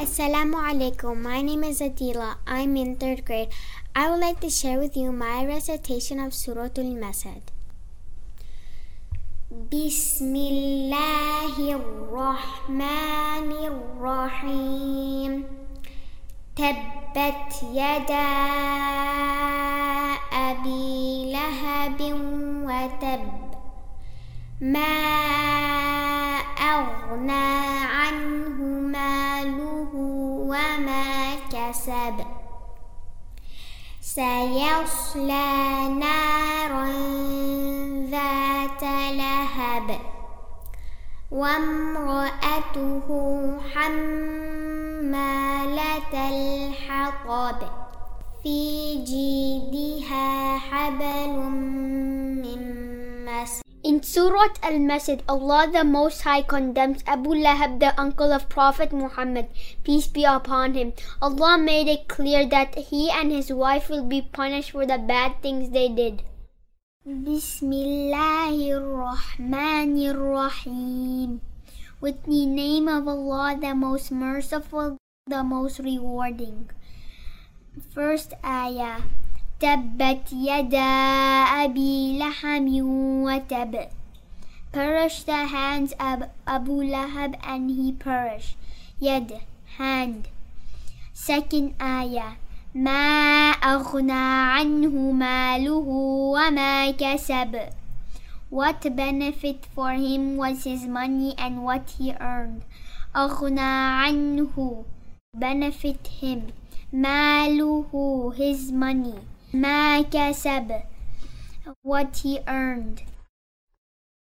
Assalamu alaikum. My name is Adila. I'm in third grade. I would like to share with you my recitation of Surah Al Masad. Bismillahir Rahmanir Rahim. Tabbat yada abi lahabin wa tab. Ma أغنى وما كسب سيصلى نارا ذات لهب وامرأته حمالة الحطب في جيدها حبل من مسد In Surah Al-Masad, Allah the Most High condemns Abu Lahab, the uncle of Prophet Muhammad, peace be upon him. Allah made it clear that he and his wife will be punished for the bad things they did. Bismillahirrahmanirrahim. With the name of Allah, the most merciful, the most rewarding. First ayah. تبت يدا أبي لحم وتب Perished the hands of Abu Lahab and he perished. Yad, hand. Second ayah. ما أغنى عنه ماله وما كسب What benefit for him was his money and what he earned. أغنى عنه benefit him. ماله his money. ما كسب what he earned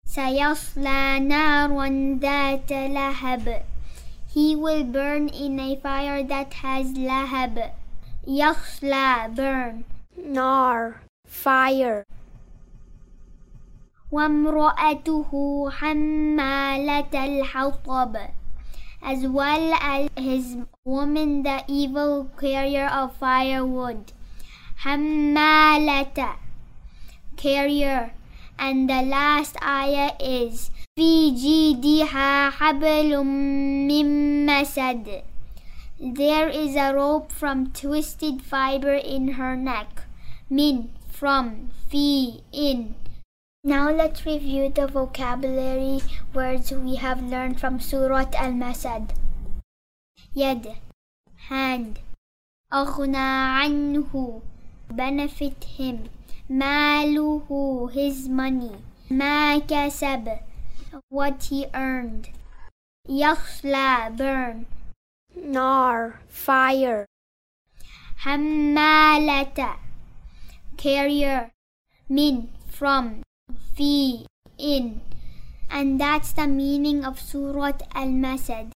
سيصلى نارا ذات لهب he will burn in a fire that has lahab يصلى burn nar fire وامرأته حمالة الحطب as well as his woman the evil carrier of firewood Hammalata, carrier. And the last ayah is في جيدها حبل من مسد. There is a rope from twisted fiber in her neck. Min, from, fi, in. Now let's review the vocabulary words we have learned from Surah Al-Masad. Yad, hand. أغنى عنه benefit him. Maluhu his money. Ma kasab what he earned. Yakhla burn. Nar fire. Hammalata carrier. Min from. Fi in. And that's the meaning of Surat Al-Masad